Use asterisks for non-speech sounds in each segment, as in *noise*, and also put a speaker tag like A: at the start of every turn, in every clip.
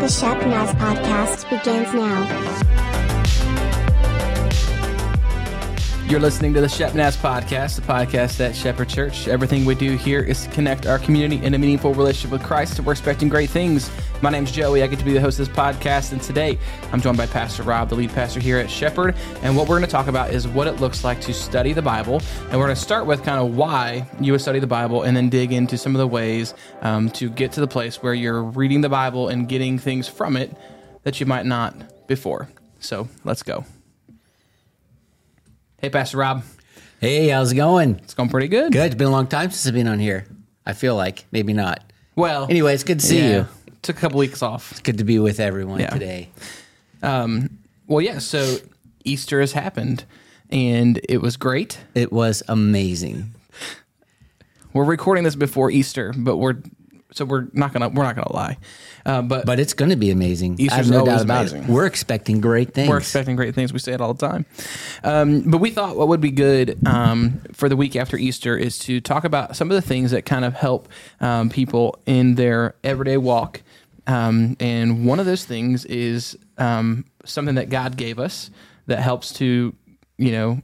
A: The Shep Naz podcast begins now.
B: You're listening to the Shep Naz podcast, the podcast at Shepherd Church. Everything we do here is to connect our community in a meaningful relationship with Christ, we're expecting great things. My name's Joey. I get to be the host of this podcast, and today I'm joined by Pastor Rob, the lead pastor here at Shepherd. And what we're going to talk about is what it looks like to study the Bible. And we're going to start with kind of why you would study the Bible, and then dig into some of the ways um, to get to the place where you're reading the Bible and getting things from it that you might not before. So let's go. Hey, Pastor Rob.
C: Hey, how's it going?
B: It's going pretty good.
C: Good. It's been a long time since I've been on here. I feel like maybe not.
B: Well,
C: Anyway, it's good to see
B: yeah,
C: you.
B: Took a couple weeks off.
C: It's good to be with everyone
B: Yeah.
C: today.
B: Um, well, yeah. So Easter has happened, and it was great.
C: It was amazing.
B: We're recording this before Easter, but we're so we're not gonna we're not gonna lie. Uh, but
C: But it's going to be amazing. I have no doubt about
B: amazing.
C: it. We're expecting great things.
B: We're expecting great things. We say it all the time. Um, but we thought what would be good um, for the week after Easter is to talk about some of the things that kind of help um, people in their everyday walk. Um, and one of those things is um, something that God gave us that helps to, you know,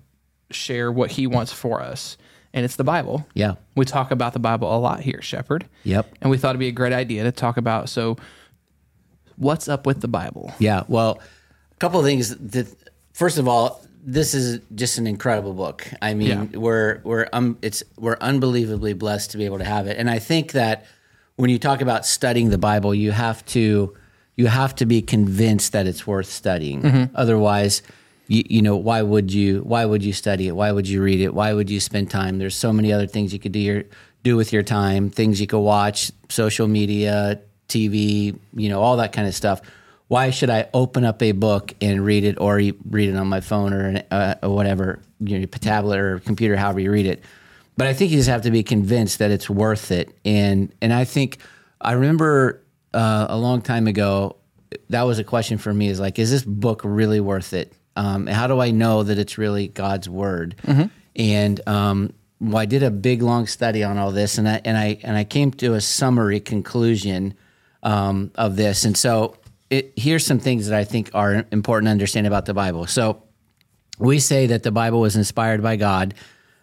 B: share what He wants for us. And it's the Bible.
C: Yeah.
B: We talk about the Bible a lot here, Shepherd.
C: Yep.
B: And we thought it'd be a great idea to talk about. So, what's up with the Bible?
C: Yeah. Well, a couple of things. That, first of all, this is just an incredible book. I mean,
B: Yeah.
C: we're we're um, it's we're unbelievably blessed to be able to have it. And I think that when you talk about studying the Bible, you have to you have to be convinced that it's worth studying.
B: Mm-hmm.
C: Otherwise, you, you know, why would you why would you study it? Why would you read it? Why would you spend time? There's so many other things you could do your do with your time, things you could watch, social media, TV, you know, all that kind of stuff. Why should I open up a book and read it, or read it on my phone or, uh, or whatever, you know, tablet or computer, however you read it? But I think you just have to be convinced that it's worth it. And and I think I remember uh, a long time ago that was a question for me: is like, is this book really worth it? Um, how do I know that it's really God's word? And um, well, I did a big long study on all this, and I and I and I came to a summary conclusion um, of this. And so, it, here's some things that I think are important to understand about the Bible. So, we say that the Bible was inspired by God,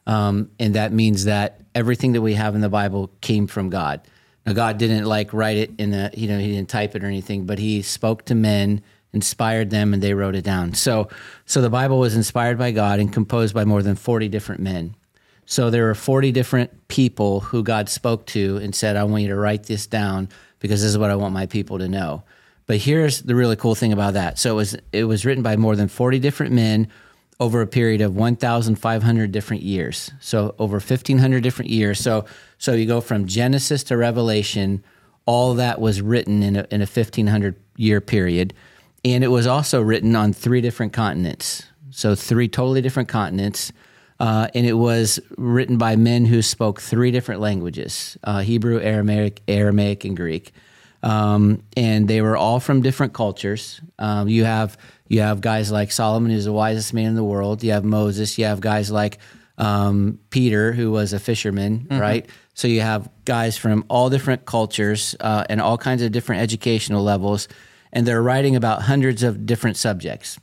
C: um, and that means that everything that we have in the Bible came from God. Now, God didn't like write it in a, you know, He didn't type it or anything, but He spoke to men, inspired them, and they wrote it down. So, so the Bible was inspired by God and composed by more than forty different men. So there were 40 different people who God spoke to and said, I want you to write this down because this is what I want my people to know. But here's the really cool thing about that. So it was it was written by more than 40 different men over a period of 1500 different years. So over 1500 different years. So so you go from Genesis to Revelation, all that was written in a in a 1500 year period. And it was also written on three different continents. So three totally different continents. Uh, and it was written by men who spoke three different languages uh, Hebrew, Aramaic, Aramaic, and Greek. Um, and they were all from different cultures. Um, you have you have guys like Solomon, who's the wisest man in the world. You have Moses. You have guys like um, Peter, who was a fisherman, right? So you have guys from all different cultures uh, and all kinds of different educational levels, and they're writing about hundreds of different subjects.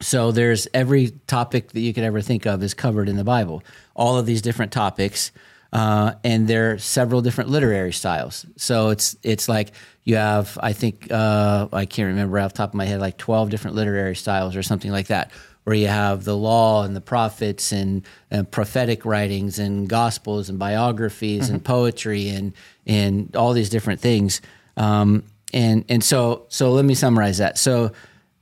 C: So there's every topic that you could ever think of is covered in the Bible. All of these different topics, uh, and there are several different literary styles. So it's it's like you have I think uh, I can't remember off the top of my head like twelve different literary styles or something like that. Where you have the law and the prophets and, and prophetic writings and gospels and biographies and poetry and and all these different things. Um, and and so so let me summarize that. So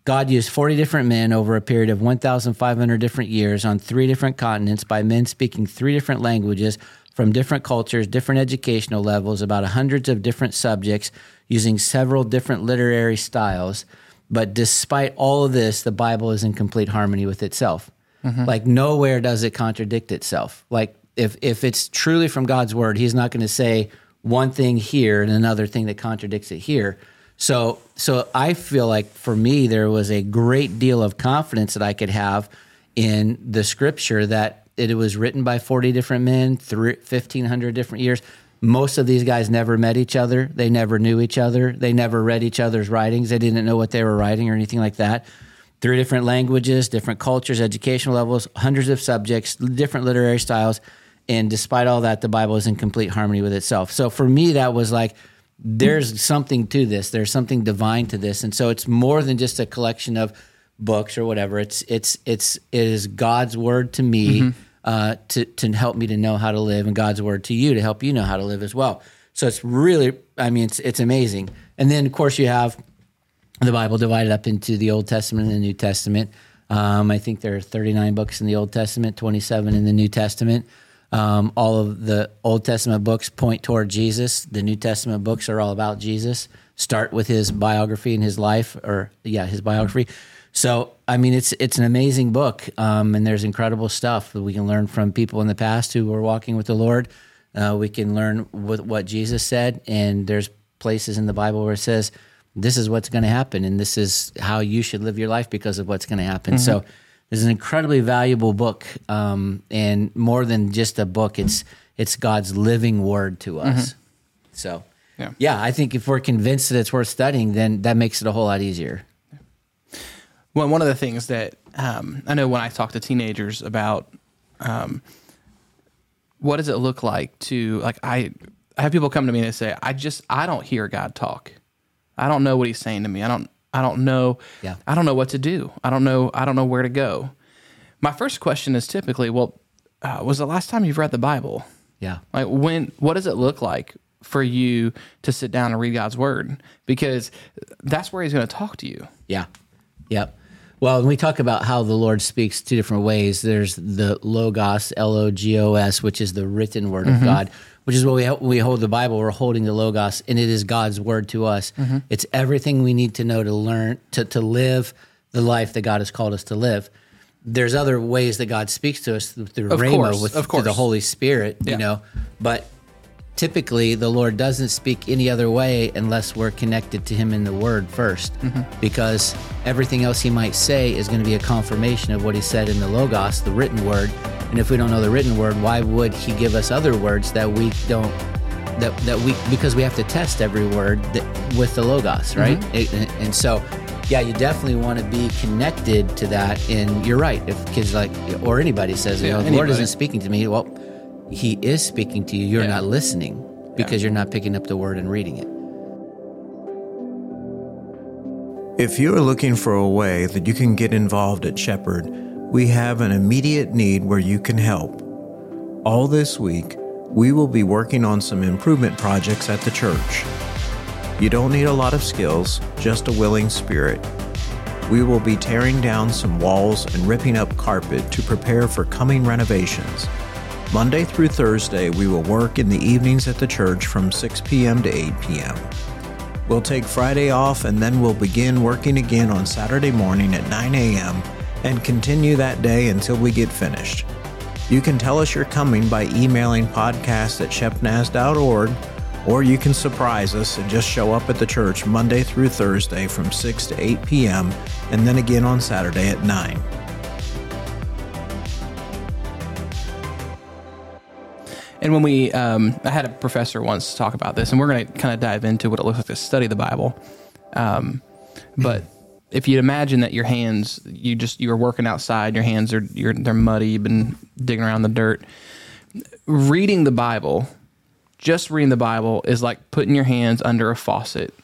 C: God used 40 different men over a period of 1,500 different years on three different continents by men speaking three different languages from different cultures, different educational levels, about hundreds of different subjects, using several different literary styles. But despite all of this, the Bible is in complete harmony with itself. Mm-hmm. Like nowhere does it contradict itself. Like if if it's truly from God's word, He's not going to say one thing here and another thing that contradicts it here. So so I feel like for me there was a great deal of confidence that I could have in the scripture that it was written by 40 different men, through 1500 different years. Most of these guys never met each other. They never knew each other. They never read each other's writings. They didn't know what they were writing or anything like that. Three different languages, different cultures, educational levels, hundreds of subjects, different literary styles. And despite all that, the Bible is in complete harmony with itself. So for me, that was like, there's something to this. There's something divine to this. And so it's more than just a collection of books or whatever. It's it's it's it is God's word to me
B: Mm-hmm.
C: uh, to to help me to know how to live, and God's word to you to help you know how to live as well. So it's really, I mean, it's it's amazing. And then of course you have the Bible divided up into the Old Testament and the New Testament. Um, I think there are 39 books in the Old Testament, 27 in the New Testament. Um, all of the Old Testament books point toward Jesus. The New Testament books are all about Jesus. Start with his biography and his life, or yeah, his biography. So, I mean, it's it's an amazing book, um, and there's incredible stuff that we can learn from people in the past who were walking with the Lord. Uh, we can learn with what Jesus said, and there's places in the Bible where it says, "This is what's going to happen, and this is how you should live your life because of what's going to happen." So, it's an incredibly valuable book, um, and more than just a book, it's it's God's living word to us. So,
B: Yeah.
C: yeah, I think if we're convinced that it's worth studying, then that makes it a whole lot easier.
B: Well, one of the things that um, I know when I talk to teenagers about um, what does it look like to like I I have people come to me and they say I just I don't hear God talk. I don't know what He's saying to me. I don't I don't know.
C: Yeah.
B: I don't know what to do. I don't know. I don't know where to go. My first question is typically, well, uh, was the last time you've read the Bible?
C: Yeah.
B: Like when what does it look like for you to sit down and read God's word? Because that's where he's going to talk to you.
C: Yeah. Yep. Well, when we talk about how the Lord speaks two different ways, there's the Logos, L O G O S, which is the written word of mm-hmm. God, which is what we we hold the Bible. We're holding the Logos, and it is God's word to us. Mm-hmm. It's everything we need to know to learn to to live the life that God has called us to live. There's other ways that God speaks to us through,
B: Of
C: Rhema,
B: course,
C: with
B: of
C: through the. Holy Spirit,
B: Yeah.
C: you know, but typically the Lord doesn't speak any other way unless we're connected to Him in the Word 1st
B: Mm-hmm.
C: because everything else He might say is going to be a confirmation of what He said in the Logos, the written Word. And if we don't know the written Word, why would He give us other words that we don't? That, that we because we have to test every word that, with the logos right
B: Mm-hmm.
C: It- and, and so yeah you definitely want to be connected to that and you're right if kids like or anybody says you
B: Yeah,
C: know the lord isn't speaking to me well he is speaking to you you're
B: Yeah.
C: not listening because you're not picking up the word and reading it
D: If you're looking for a way that you can get involved at Shepherd, we have an immediate need where you can help. All this week, we will be working on some improvement projects at the church. You don't need a lot of skills, just a willing spirit. We will be tearing down some walls and ripping up carpet to prepare for coming renovations. Monday through Thursday, we will work in the evenings at the church from 6 p.m. to 8 p.m. We'll take Friday off and then we'll begin working again on Saturday morning at 9 a.m. and continue that day until we get finished. You can tell us you're coming by emailing podcast at shepnaz.org or you can surprise us and just show up at the church Monday through Thursday from 6 to 8 p.m. and then again on Saturday at 9.
B: And when we, um, I had a professor once talk about this, and we're going to kind of dive into what it looks like to study the Bible. Um, but *laughs* if you imagine that your hands, you just you were working outside, your hands are you're, they're muddy, you've been digging around the dirt. Reading the Bible, just reading the Bible is like putting your hands under a faucet,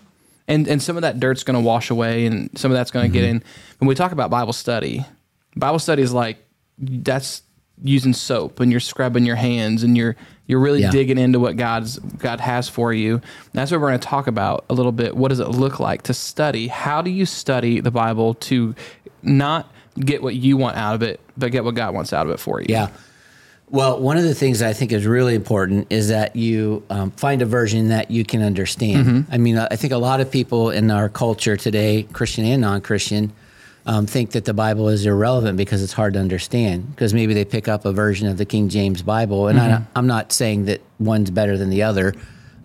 B: and and some of that dirt's going to wash away, and some of that's going to get in. When we talk about Bible study, Bible study is like that's using soap and you're scrubbing your hands and you're you're really
C: Yeah.
B: digging into what God's God has for you. That's what we're going to talk about a little bit. What does it look like to study? How do you study the Bible to not get what you want out of it, but get what God wants out of it for you?
C: Yeah. Well, one of the things I think is really important is that you um, find a version that you can understand. I mean, I think a lot of people in our culture today, Christian and non Christian, um, think that the Bible is irrelevant because it's hard to understand. Because maybe they pick up a version of the King James Bible. And I, I'm not saying that one's better than the other,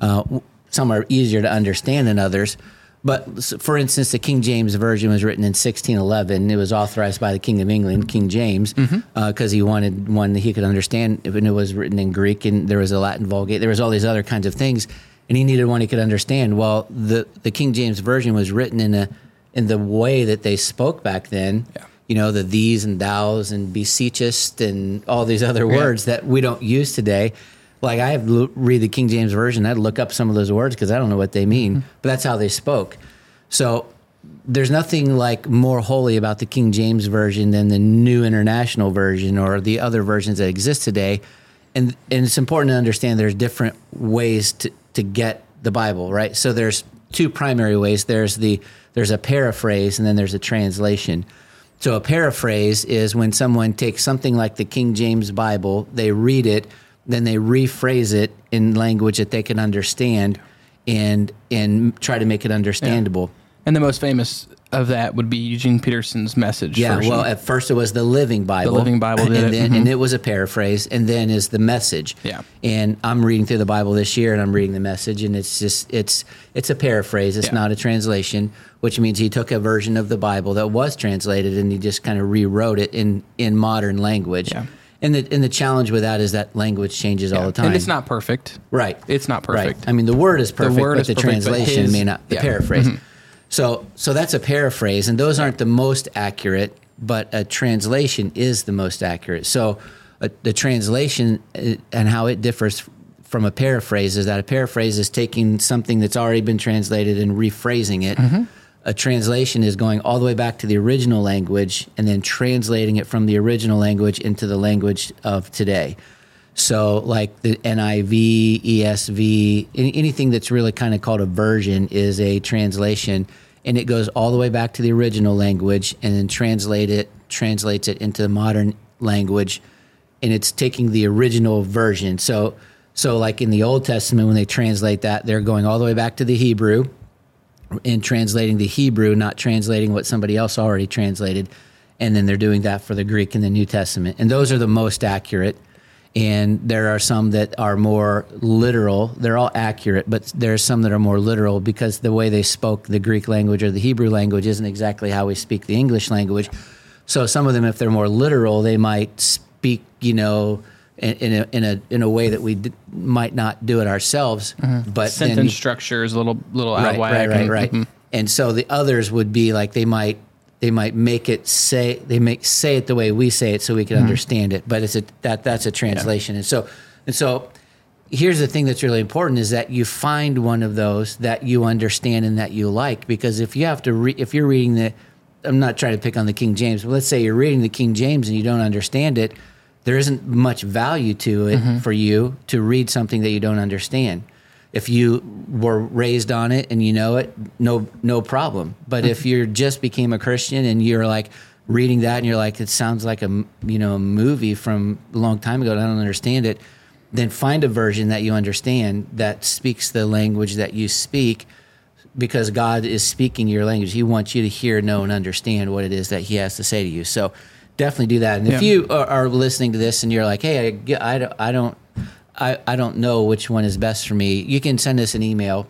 C: uh, some are easier to understand than others. but for instance, the King James version was written in 1611. It was authorized by the King of England, King James, because he wanted one that he could understand. And it was written in Greek, and there was a Latin Vulgate. There was all these other kinds of things, and he needed one he could understand. Well, the the King James version was written in a in the way that they spoke back then.
B: Yeah.
C: You know, the these and thous and beseechest and all these other words that we don't use today. Like I have lo- read the King James version, I'd look up some of those words because I don't know what they mean, mm-hmm. but that's how they spoke. So there's nothing like more holy about the King James version than the New International version or the other versions that exist today. And and it's important to understand there's different ways to, to get the Bible, right? So there's two primary ways. There's the there's a paraphrase and then there's a translation. So a paraphrase is when someone takes something like the King James Bible, they read it, then they rephrase it in language that they can understand and and try to make it understandable.
B: And the most famous of that would be Eugene Peterson's message.
C: Yeah,
B: version.
C: well, at first it was the Living Bible.
B: The Living Bible
C: and
B: it,
C: Then, And it was a paraphrase, and then is the Message.
B: Yeah.
C: And I'm reading through the Bible this year, and I'm reading the Message, and it's just it's it's a paraphrase. It's
B: Yeah.
C: not a translation, which means he took a version of the Bible that was translated, and he just kind of rewrote it in in modern language.
B: Yeah.
C: And the and the challenge with that is that language changes all the time.
B: And it's not perfect.
C: Right.
B: It's not perfect.
C: Right. I mean, the word is perfect, the
B: word
C: but
B: is
C: the
B: perfect, but
C: translation
B: his-
C: may not. The
B: yeah. Mm-hmm.
C: So, so that's a paraphrase, and those aren't the most accurate, but a translation is the most accurate. So, uh, the translation uh, and how it differs from a paraphrase is that a paraphrase is taking something that's already been translated and rephrasing it.
B: Mm-hmm.
C: A translation is going all the way back to the original language and then translating it from the original language into the language of today. So, like the NIV, ESV, anything that's really kind of called a version is a translation, and it goes all the way back to the original language and then translate it, translates it into the modern language, and it's taking the original version. So, so like in the Old Testament, when they translate that, they're going all the way back to the Hebrew and translating the Hebrew, not translating what somebody else already translated. And then they're doing that for the Greek in the New Testament. And those are the most accurate. And there are some that are more literal. They're all accurate, but there are some that are more literal because the way they spoke the Greek language or the Hebrew language isn't exactly how we speak the English language. So some of them, if they're more literal, they might speak, you know, in, in a in a in a way that we d- might not do it ourselves. But
B: Sentence
C: you-
B: structure is a little little out
C: right,
B: of whack.
C: right, right, right.
B: mhm.
C: And so the others would be like they might they might make it say they make say it the way we say it so we can
B: Mm-hmm.
C: understand it. But it's a that that's a translation. And so and so here's the thing that's really important is that you find one of those that you understand and that you like because if you have to re- if you're reading the I'm not trying to pick on the King James, but let's say you're reading the King James and you don't understand it, there isn't much value to it
B: Mm-hmm.
C: for you to read something that you don't understand. If you were raised on it and you know it, no no problem. But if mm-hmm. you just became a Christian and you're like reading that and you're like it sounds like a you know a movie from a long time ago and I don't understand it, then find a version that you understand that speaks the language that you speak because God is speaking your language. He wants you to hear, know, and understand what it is that He has to say to you. So definitely do that. And if you are, are listening to this and you're like, hey, I, I, I don't, I, I don't know which one is best for me, you can send us an email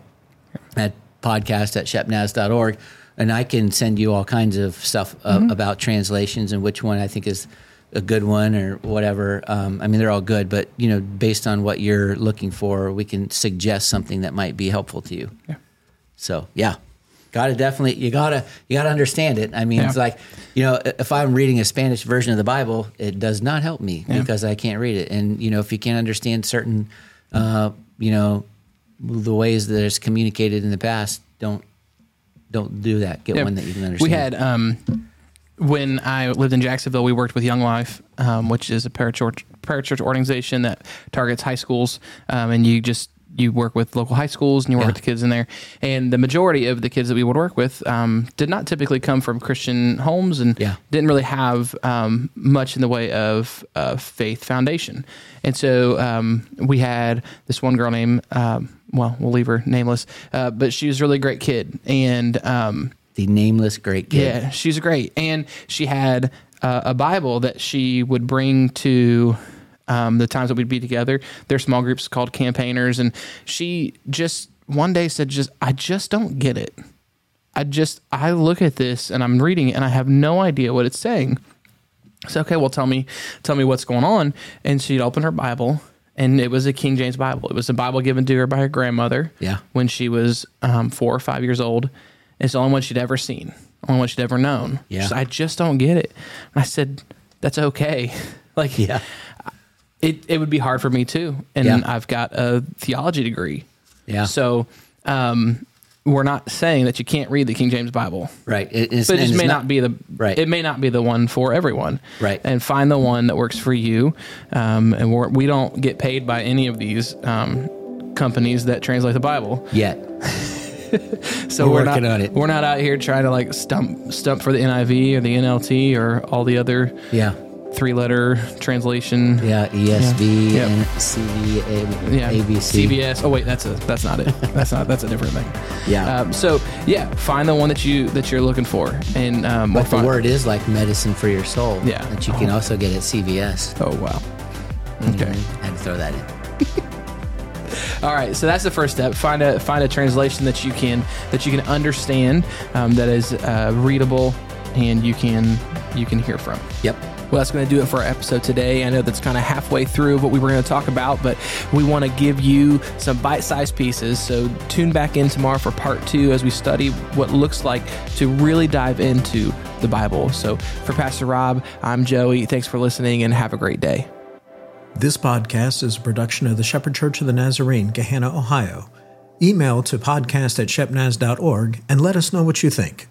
C: at podcast at shepnaz.org and I can send you all kinds of stuff uh, about translations and which one I think is a good one or whatever. Um, I mean, they're all good, but you know, based on what you're looking for, we can suggest something that might be helpful to you.
B: Yeah.
C: So yeah, gotta definitely you gotta you gotta understand it. I mean,
B: Yeah.
C: it's like you know, if I'm reading a Spanish version of the Bible, it does not help me because I can't read it. And you know, if you can't understand certain, uh, you know, the ways that it's communicated in the past, don't don't do that. Get
B: Yeah.
C: one that you can understand.
B: We had um, when I lived in Jacksonville, we worked with Young Life, um, which is a parachurch parachurch organization that targets high schools, um, and you just you work with local high schools and you work
C: Yeah.
B: with the kids in there. And the majority of the kids that we would work with um, did not typically come from Christian homes and
C: Yeah.
B: didn't really have um, much in the way of uh, faith foundation. And so um, we had this one girl named, um, well, we'll leave her nameless, uh, but she was a really great kid. And um,
C: the nameless great kid.
B: yeah, she's great, and she had uh, a Bible that she would bring to um, the times that we'd be together. Their small groups called campaigners, and she just one day said, "Just I just don't get it." I just I look at this and I'm reading it and I have no idea what it's saying. So okay, well tell me tell me what's going on. And she'd open her Bible and it was a King James Bible. It was a Bible given to her by her grandmother.
C: Yeah.
B: When she was um, four or five years old. It's the only one she'd ever seen, only one she'd ever known.
C: Yeah.
B: She's, I just don't get it. And I said, That's okay. *laughs* like
C: Yeah.
B: It, it would be hard for me too. And
C: Yeah.
B: I've got a theology degree.
C: Yeah.
B: So um, we're not saying that you can't read the King James Bible.
C: Right. It, it's,
B: But it may not, be the
C: Right.
B: It may not be the one for everyone.
C: Right.
B: And find the one that works for you. Um, and we're, we don't get paid by any of these um, companies that translate the Bible.
C: yet. *laughs*
B: So
C: We're
B: we're, not
C: on it.
B: we're not out here trying to like stump stump for the NIV or the NLT or all the other
C: Yeah.
B: Three letter translation.
C: Yeah. ESV
B: Yeah.
C: and CV,
B: Yeah,
C: ABC.
B: CBS. Oh wait, that's a that's not it. *laughs* That's not that's a different thing.
C: Yeah.
B: Um, so yeah, find the one that you that you're looking for, and um,
C: But the word is like medicine for your soul.
B: Yeah.
C: That you can also get at CVS.
B: Oh wow. Okay.
C: Had to throw that in. *laughs*
B: All right. So that's the first step. Find a find a translation that you can that you can understand, um, that is uh, readable, and you can you can hear from.
C: Yep.
B: Well, that's going to do it for our episode today. I know that's kind of halfway through what we were going to talk about, but we want to give you some bite sized pieces. So tune back in tomorrow for part two as we study what looks like to really dive into the Bible. So for Pastor Rob, I'm Joey. Thanks for listening and have a great day.
D: This podcast is a production of the Shepherd Church of the Nazarene, Gahanna, Ohio. Email to podcast at shepnaz.org and let us know what you think.